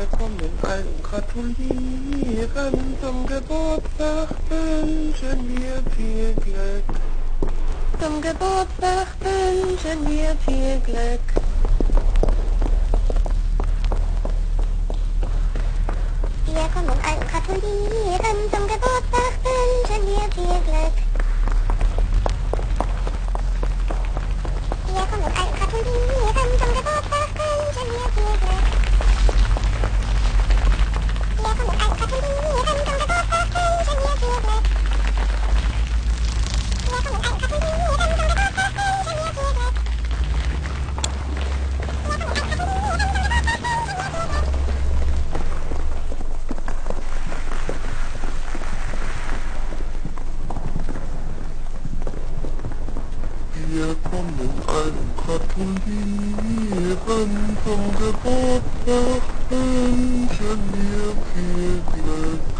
Wir kommen allen gratulieren zum Geburtstag, wünschen wir viel Glück. Zum Geburtstag wünschen wir viel Glück. Wir kommen allen gratulieren zum Geburtstag, wünschen wir viel Glück. Wir kommen allen gratulieren zum Geburtstag, wünschen wir viel Glück.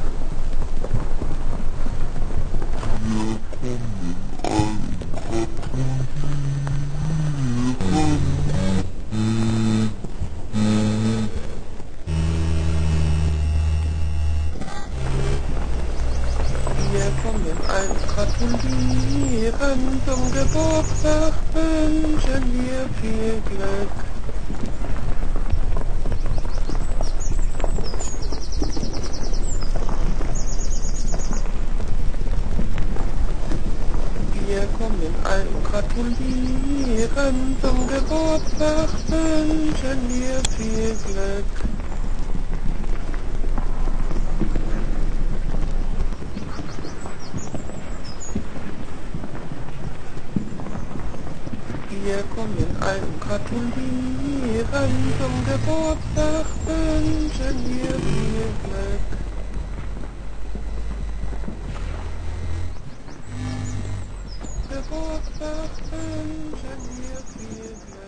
Allen gratulieren zum Geburtstag, wünschen wir viel Glück. Wir kommen allen gratulieren zum Geburtstag, wünschen wir viel Glück. Wir kommen allen gratulieren zum Geburtstag, wünschen wir viel Glück. Geburtstag wünschen wir